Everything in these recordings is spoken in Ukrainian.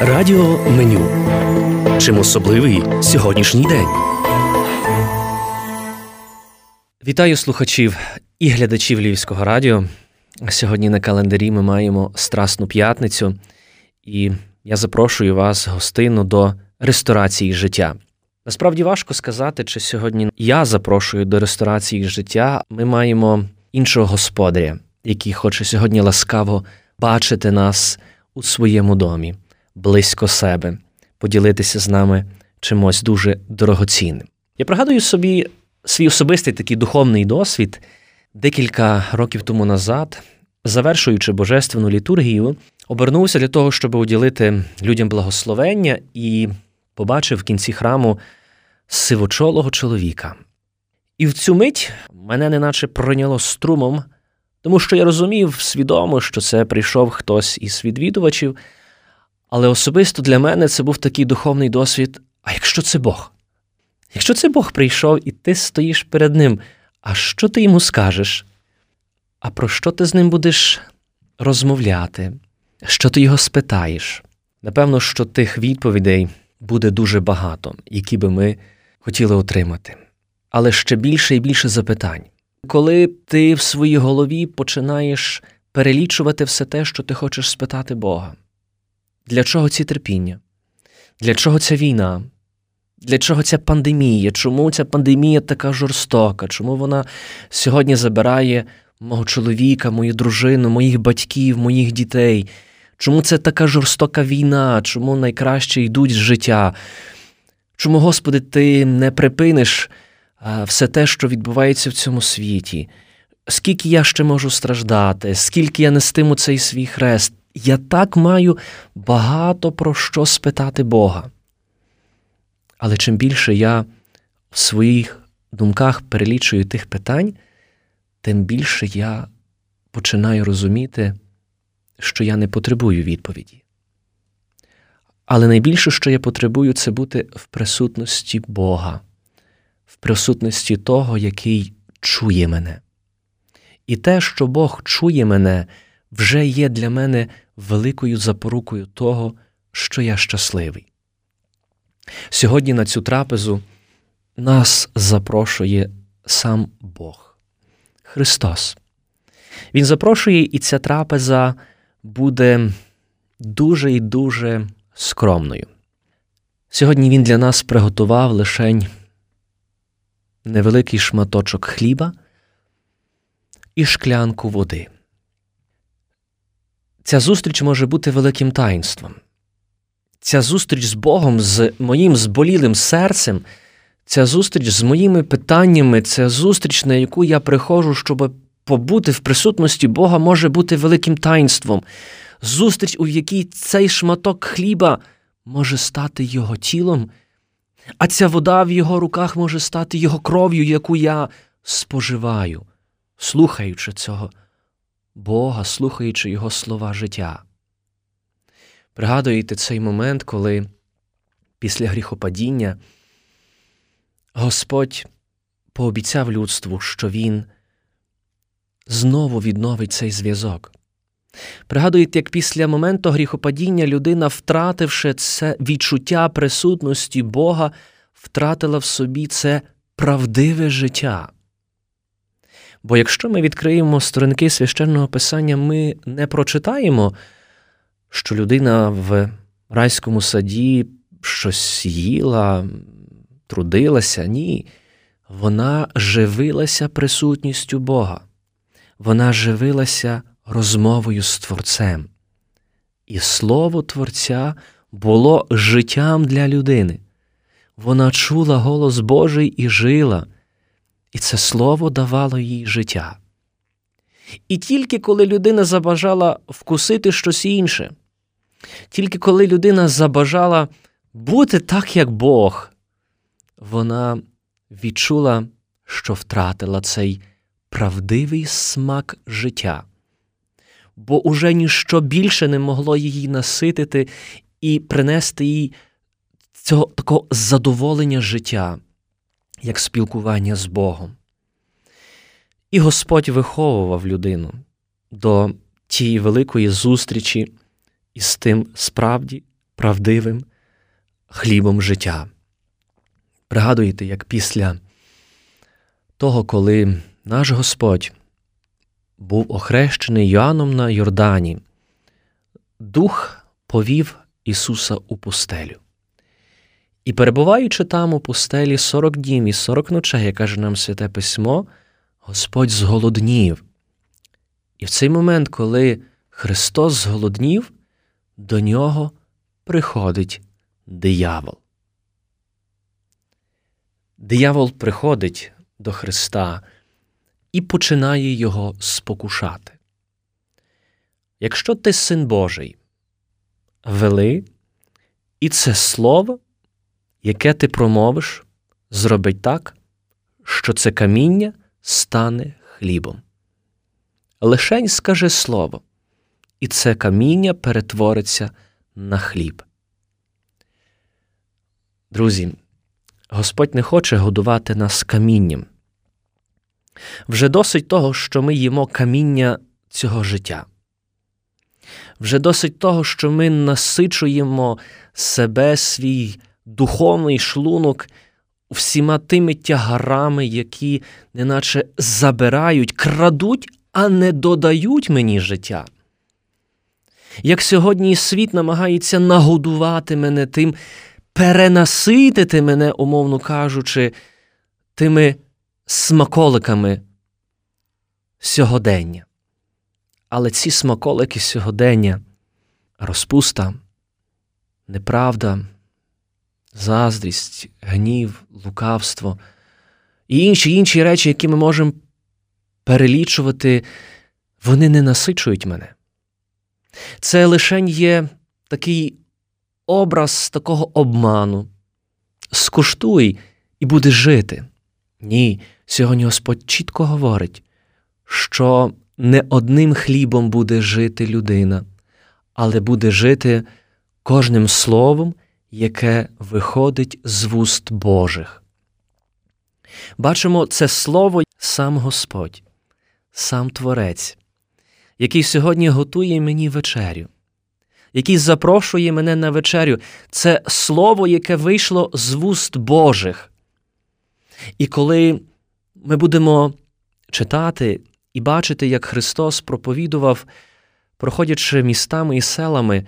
Радіо меню. Чим особливий сьогоднішній день? Вітаю слухачів і глядачів Львівського радіо. Сьогодні на календарі ми маємо Страсну п'ятницю, і я запрошую вас гостинно до ресторації життя. Насправді важко сказати, чи сьогодні я запрошую до ресторації життя. Ми маємо іншого господаря, який хоче сьогодні ласкаво бачити нас у своєму домі, близько себе, поділитися з нами чимось дуже дорогоцінним. Я пригадую собі свій особистий такий духовний досвід декілька років тому назад, завершуючи божественну літургію, обернувся для того, щоб уділити людям благословення і побачив в кінці храму сивочолого чоловіка. І в цю мить мене неначе пройняло струмом, тому що я розумів свідомо, що це прийшов хтось із відвідувачів, але особисто для мене це був такий духовний досвід. А якщо це Бог? Якщо це Бог прийшов і ти стоїш перед Ним, а що ти йому скажеш? А про що ти з ним будеш розмовляти? Що ти його спитаєш? Напевно, що тих відповідей буде дуже багато, які би ми хотіли отримати. Але ще більше і більше запитань. Коли ти в своїй голові починаєш перелічувати все те, що ти хочеш спитати Бога, для чого ці терпіння? Для чого ця війна? Для чого ця пандемія? Чому ця пандемія така жорстока? Чому вона сьогодні забирає мого чоловіка, мою дружину, моїх батьків, моїх дітей? Чому це така жорстока війна? Чому найкраще йдуть з життя? Чому, Господи, Ти не припиниш все те, що відбувається в цьому світі? Скільки я ще можу страждати, скільки я нестиму цей свій хрест? Я так маю багато про що спитати Бога. Але чим більше я в своїх думках перелічую тих питань, тим більше я починаю розуміти, що я не потребую відповіді. Але найбільше, що я потребую, це бути в присутності Бога, в присутності того, який чує мене. І те, що Бог чує мене, вже є для мене великою запорукою того, що я щасливий. Сьогодні на цю трапезу нас запрошує сам Бог, Христос. Він запрошує, і ця трапеза буде дуже і дуже скромною. Сьогодні Він для нас приготував лишень невеликий шматочок хліба і шклянку води. Ця зустріч може бути великим таїнством. Ця зустріч з Богом, з моїм зболілим серцем, ця зустріч з моїми питаннями, ця зустріч, на яку я приходжу, щоб побути в присутності Бога, може бути великим таїнством. Зустріч, у якій цей шматок хліба може стати його тілом, а ця вода в його руках може стати його кров'ю, яку я споживаю, слухаючи цього Бога, слухаючи Його слова життя. Пригадуєте цей момент, коли після гріхопадіння Господь пообіцяв людству, що Він знову відновить цей зв'язок. Пригадуєте, як після моменту гріхопадіння людина, втративши це відчуття присутності Бога, втратила в собі це правдиве життя. Бо якщо ми відкриємо сторінки священного писання, ми не прочитаємо, що людина в райському саді щось їла, трудилася. Ні. Вона живилася присутністю Бога, вона живилася розмовою з Творцем. І слово Творця було життям для людини. Вона чула голос Божий і жила, і це слово давало їй життя. І тільки коли людина забажала вкусити щось інше, тільки коли людина забажала бути так, як Бог, вона відчула, що втратила цей правдивий смак життя, бо уже ніщо більше не могло її наситити і принести їй цього такого задоволення життя, як спілкування з Богом. І Господь виховував людину до тієї великої зустрічі із тим справді правдивим хлібом життя. Пригадуєте, як після того, коли наш Господь був охрещений Йоанном на Йордані, Дух повів Ісуса у пустелю. І перебуваючи там у пустелі 40 днів і 40 ночей, як каже нам Святе Письмо, Господь зголоднів. І в цей момент, коли Христос зголоднів, до нього приходить диявол. Диявол приходить до Христа і починає його спокушати. Якщо ти син Божий, вели, і це слово, яке ти промовиш, зробить так, що це каміння стане хлібом. Лишень скажи слово, і це каміння перетвориться на хліб. Друзі, Господь не хоче годувати нас камінням. Вже досить того, що ми їмо каміння цього життя. Вже досить того, що ми насичуємо себе, свій духовний шлунок всіма тими тягарами, які неначе забирають, крадуть, а не додають мені життя. Як сьогодні світ намагається нагодувати мене тим, перенаситити мене, умовно кажучи, тими смаколиками сьогодення. Але ці смаколики сьогодення, розпуста, неправда, заздрість, гнів, лукавство і інші інші речі, які ми можемо перелічувати, вони не насичують мене. Це лише є такий образ такого обману. Скуштуй і будеш жити. Ні, сьогодні Господь чітко говорить, що не одним хлібом буде жити людина, але буде жити кожним словом, яке виходить з вуст Божих. Бачимо це слово сам Господь, сам Творець, який сьогодні готує мені вечерю, який запрошує мене на вечерю. Це слово, яке вийшло з вуст Божих. І коли ми будемо читати і бачити, як Христос проповідував, проходячи містами і селами,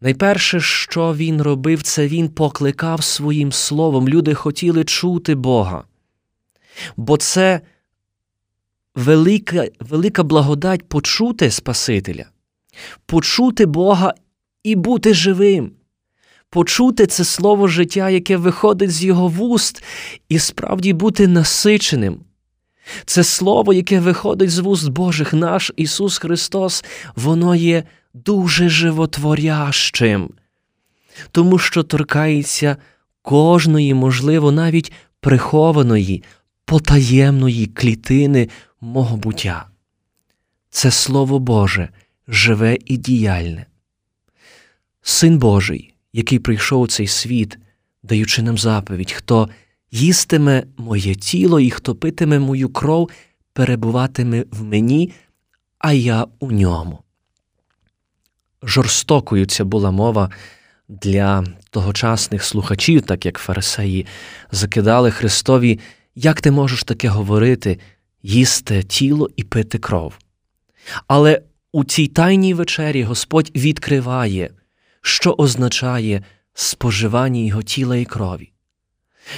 найперше, що Він робив, це Він покликав своїм словом. Люди хотіли чути Бога. Бо це велика, велика благодать почути Спасителя, почути Бога і бути живим. Почути це слово життя, яке виходить з його вуст, і справді бути насиченим. Це слово, яке виходить з вуст Божих, наш Ісус Христос, воно є дуже животворящим, тому що торкається кожної, можливо, навіть прихованої, потаємної клітини мого буття. Це Слово Боже живе і діяльне. Син Божий, який прийшов у цей світ, даючи нам заповідь, хто їстиме моє тіло і хто питиме мою кров, перебуватиме в мені, а я у ньому. Жорстокою ця була мова для тогочасних слухачів, так як фарисеї закидали Христові, як ти можеш таке говорити, їсти тіло і пити кров. Але у цій тайній вечері Господь відкриває, що означає споживання його тіла і крові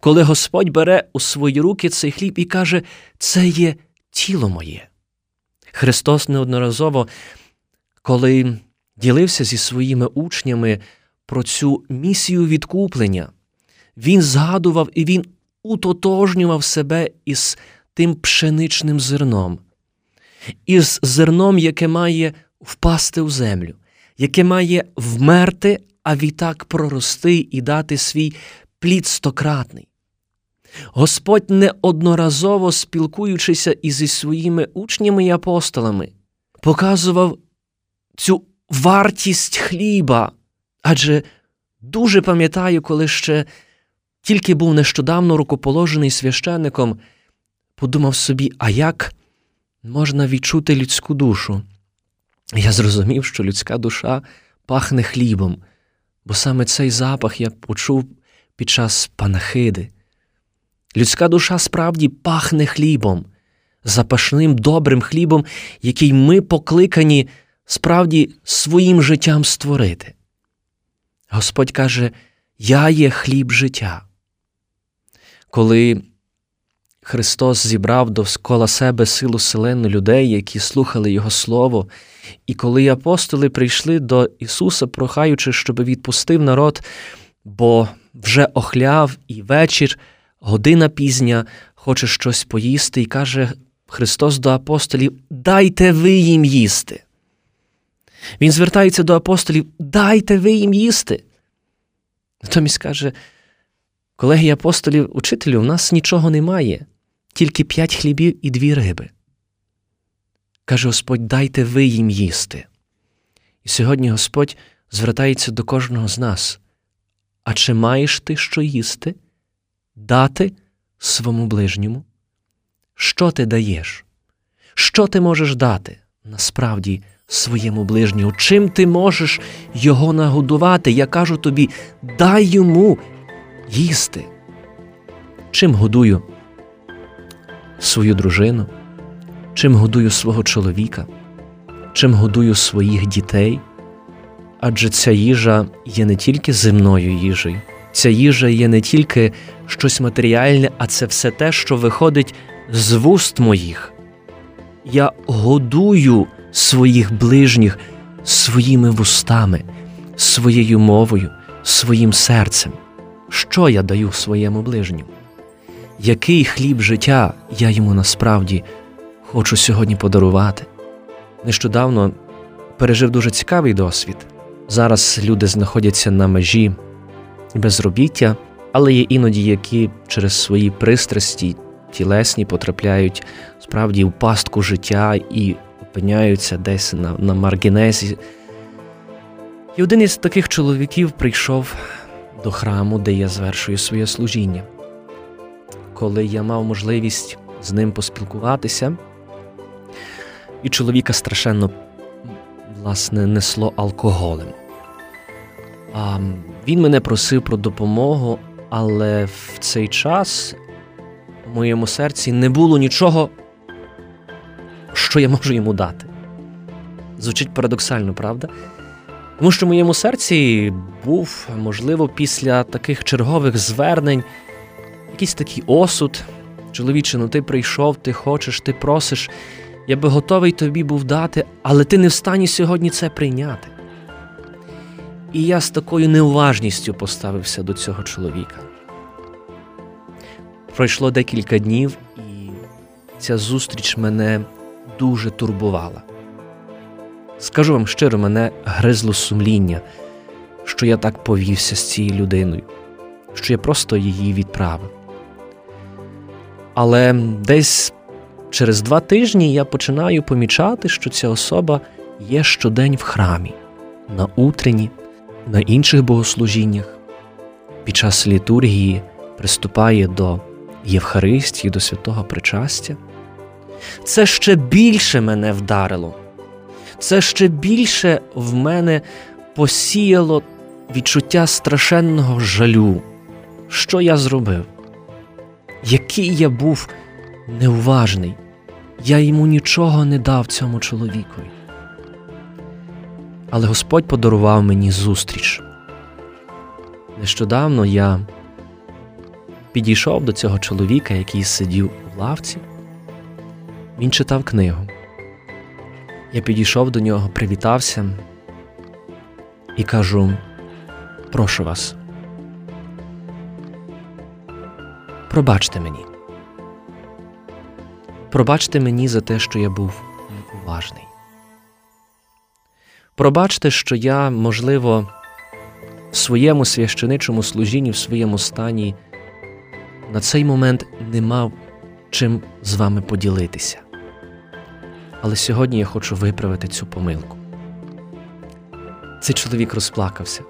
коли Господь бере у свої руки цей хліб і каже, це є тіло моє. Христос неодноразово, коли ділився зі своїми учнями про цю місію відкуплення, Він згадував і Він утотожнював себе із тим пшеничним зерном, із зерном, яке має впасти в землю, яке має вмерти, а відтак прорости і дати свій плід стократний. Господь неодноразово спілкуючися із своїми учнями і апостолами, показував цю вартість хліба. Адже дуже пам'ятаю, коли ще тільки був нещодавно рукоположений священником, подумав собі, а як можна відчути людську душу? Я зрозумів, що людська душа пахне хлібом, Бо саме цей запах я почув під час панахиди. Людська душа справді пахне хлібом, запашним добрим хлібом, який ми покликані справді своїм життям створити. Господь каже: Я є хліб життя. Коли Христос зібрав довкола себе силу селену людей, які слухали Його Слово, і коли апостоли прийшли до Ісуса, прохаючи, щоб відпустив народ, бо вже охляв і вечір, година пізня, хоче щось поїсти, і каже Христос до апостолів: Дайте ви їм їсти. Він звертається до апостолів: Дайте ви їм їсти. Натомість каже, колеги апостолів, учителю, у нас нічого немає, тільки п'ять хлібів і дві риби. Каже Господь, дайте ви їм їсти. І сьогодні Господь звертається до кожного з нас. А чи маєш ти що їсти? Дати своєму ближньому? Що ти даєш? Що ти можеш дати насправді своєму ближньому? Чим ти можеш його нагодувати? Я кажу тобі, дай йому їсти. Чим годую свою дружину? Чим годую свого чоловіка? Чим годую своїх дітей? Адже ця їжа є не тільки земною їжею, ця їжа є не тільки щось матеріальне, а це все те, що виходить з вуст моїх. Я годую своїх ближніх своїми вустами, своєю мовою, своїм серцем. Що я даю своєму ближньому? Який хліб життя я йому насправді хочу сьогодні подарувати? Нещодавно пережив дуже цікавий досвід. Зараз люди знаходяться на межі безробіття, але є іноді, які через свої пристрасті тілесні потрапляють справді в пастку життя і опиняються десь на, на маргінезі. І один із таких чоловіків прийшов до храму, де я звершую своє служіння. Коли я мав можливість з ним поспілкуватися, і чоловіка страшенно власне несло алкоголем. А Він мене просив про допомогу, але в цей час в моєму серці не було нічого, що я можу йому дати. Звучить парадоксально, правда? Тому що в моєму серці був, можливо, після таких чергових звернень якийсь такий осуд. Чоловіче, ну ти прийшов, ти хочеш, ти просиш. Я би готовий тобі був дати, але ти не в стані сьогодні це прийняти. І я з такою неуважністю поставився до цього чоловіка. Пройшло декілька днів, і ця зустріч мене дуже турбувала. Скажу вам щиро, мене гризло сумління, що я так повівся з цією людиною, що я просто її відправив. Але десь через два тижні я починаю помічати, що ця особа є щодень в храмі, на утренні, на інших богослужіннях, під час літургії приступає до Євхаристії, до святого причастя. Це ще більше мене вдарило, це ще більше в мене посіяло відчуття страшенного жалю. Що я зробив? Який я був неуважний, я йому нічого не дав цьому чоловікові. Але Господь подарував мені зустріч. Нещодавно я підійшов до цього чоловіка, який сидів у лавці. Він читав книгу. Я підійшов до нього, привітався і кажу: прошу вас, пробачте мені. Пробачте мені за те, що я був неуважний. Пробачте, що я, можливо, в своєму священичому служінні, в своєму стані на цей момент не мав чим з вами поділитися. Але сьогодні я хочу виправити цю помилку. Цей чоловік розплакався,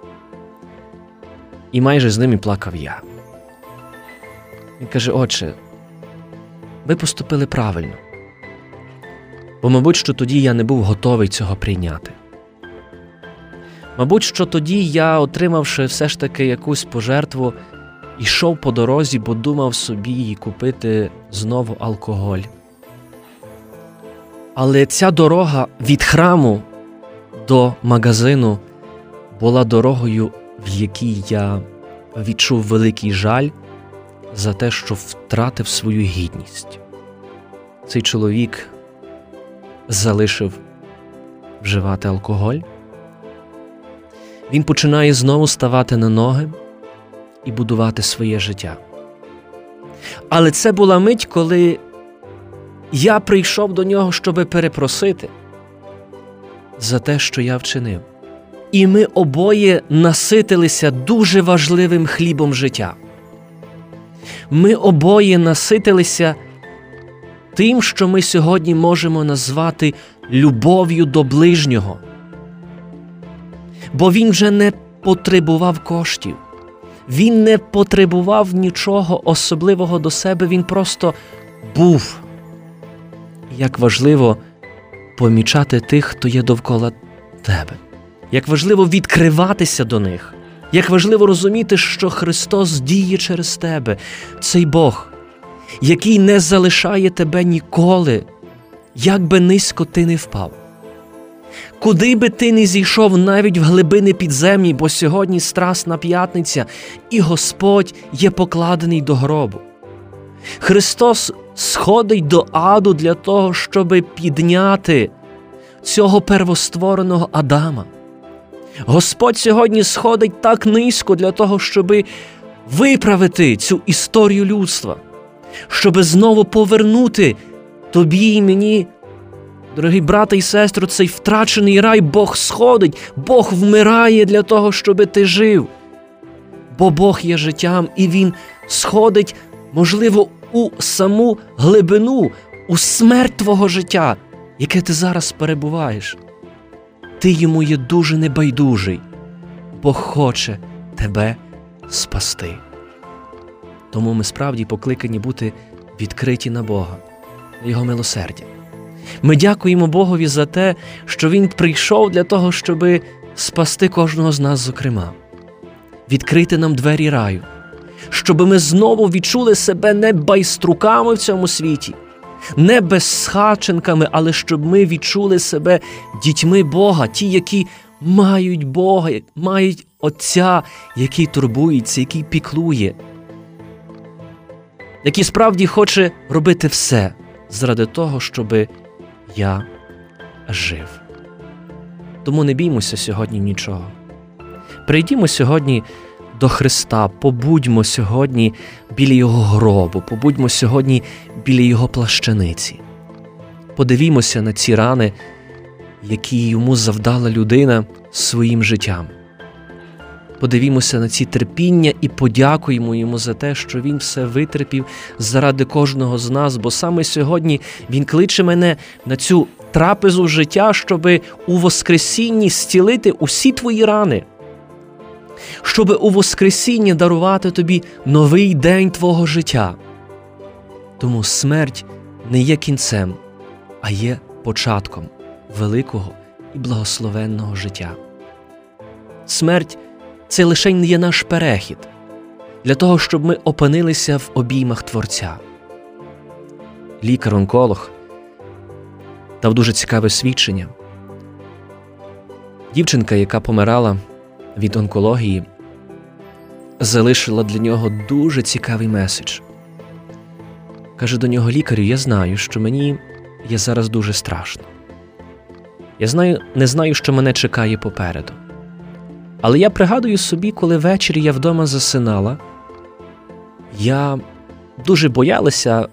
і майже з ним і плакав я. Він каже: Отче, ви поступили правильно, бо, мабуть, що тоді я не був готовий цього прийняти. Мабуть, що тоді я, отримавши все ж таки якусь пожертву, йшов по дорозі, бо думав собі купити знову алкоголь. Але ця дорога від храму до магазину була дорогою, в якій я відчув великий жаль за те, що втратив свою гідність. Цей чоловік залишив вживати алкоголь. Він починає знову ставати на ноги і будувати своє життя. Але це була мить, коли я прийшов до нього, щоби перепросити за те, що я вчинив. І ми обоє наситилися дуже важливим хлібом життя. Ми обоє наситилися тим, що ми сьогодні можемо назвати любов'ю до ближнього. Бо він вже не потребував коштів, він не потребував нічого особливого до себе, він просто був. Як важливо помічати тих, хто є довкола тебе, як важливо відкриватися до них, як важливо розуміти, що Христос діє через тебе, цей Бог, який не залишає тебе ніколи, як би низько ти не впав. Куди би ти не зійшов навіть в глибини підземні, бо сьогодні страсна п'ятниця, і Господь є покладений до гробу. Христос сходить до аду для того, щоб підняти цього первоствореного Адама. Господь сьогодні сходить так низько для того, щоб виправити цю історію людства, щоб знову повернути тобі і мені, дорогі брати і сестри, цей втрачений рай Бог сходить, Бог вмирає для того, щоб ти жив. Бо Бог є життям, і Він сходить, можливо, у саму глибину, у смерть твого життя, яке ти зараз перебуваєш. Ти йому є дуже небайдужий, Бог хоче тебе спасти. Тому ми справді покликані бути відкриті на Бога, на Його милосердя. Ми дякуємо Богові за те, що Він прийшов для того, щоб спасти кожного з нас, зокрема, відкрити нам двері раю, щоб ми знову відчули себе не байструками в цьому світі, не безхаченками, але щоб ми відчули себе дітьми Бога, ті, які мають Бога, мають Отця, який турбується, який піклує, який справді хоче робити все заради того, щоб я жив. Тому не біймося сьогодні нічого. Прийдімо сьогодні до Христа, побудьмо сьогодні біля Його гробу, побудьмо сьогодні біля Його плащаниці. Подивімося на ці рани, які йому завдала людина своїм життям. Подивімося на ці терпіння і подякуємо йому за те, що він все витерпів заради кожного з нас, бо саме сьогодні він кличе мене на цю трапезу життя, щоби у Воскресінні зцілити усі твої рани щоб у Воскресінні дарувати тобі новий день твого життя. Тому смерть не є кінцем, а є початком великого і благословенного життя. Смерть це лише є наш перехід для того, щоб ми опинилися в обіймах Творця. Лікар-онколог дав дуже цікаве свідчення. Дівчинка, яка помирала від онкології, залишила для нього дуже цікавий меседж. Каже до нього лікарю: Я знаю, що мені є зараз дуже страшно. Я знаю, не знаю, що мене чекає попереду. Але я пригадую собі, коли ввечері я вдома засинала, я дуже боялася,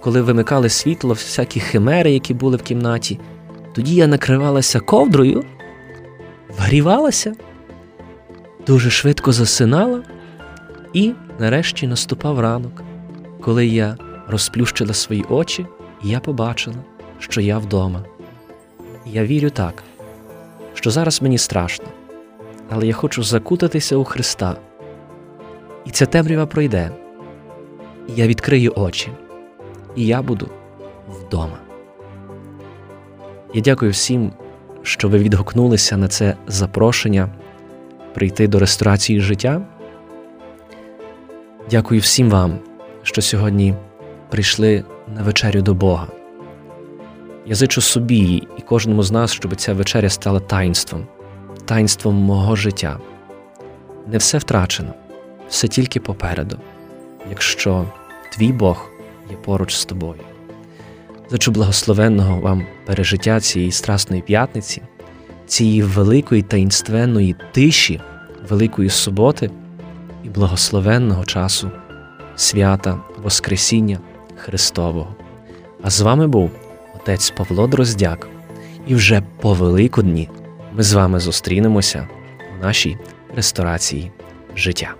коли вимикали світло, всякі химери, які були в кімнаті. Тоді я накривалася ковдрою, вгрівалася, дуже швидко засинала і нарешті наступав ранок, коли я розплющила свої очі, і я побачила, що я вдома. Я вірю так, що зараз мені страшно, але я хочу закутатися у Христа. І ця темрява пройде, і я відкрию очі, і я буду вдома. Я дякую всім, що ви відгукнулися на це запрошення прийти до ресторації життя. Дякую всім вам, що сьогодні прийшли на вечерю до Бога. Я зичу собі і кожному з нас, щоб ця вечеря стала таїнством, таїнством мого життя. Не все втрачено, все тільки попереду, якщо твій Бог є поруч з тобою. Зачу благословенного вам пережиття цієї страсної п'ятниці, цієї великої таїнственної тиші, Великої суботи і благословенного часу, свята Воскресіння Христового. А з вами був отець Павло Дроздяк, і вже по Великодні ми з вами зустрінемося в нашій ресторації життя.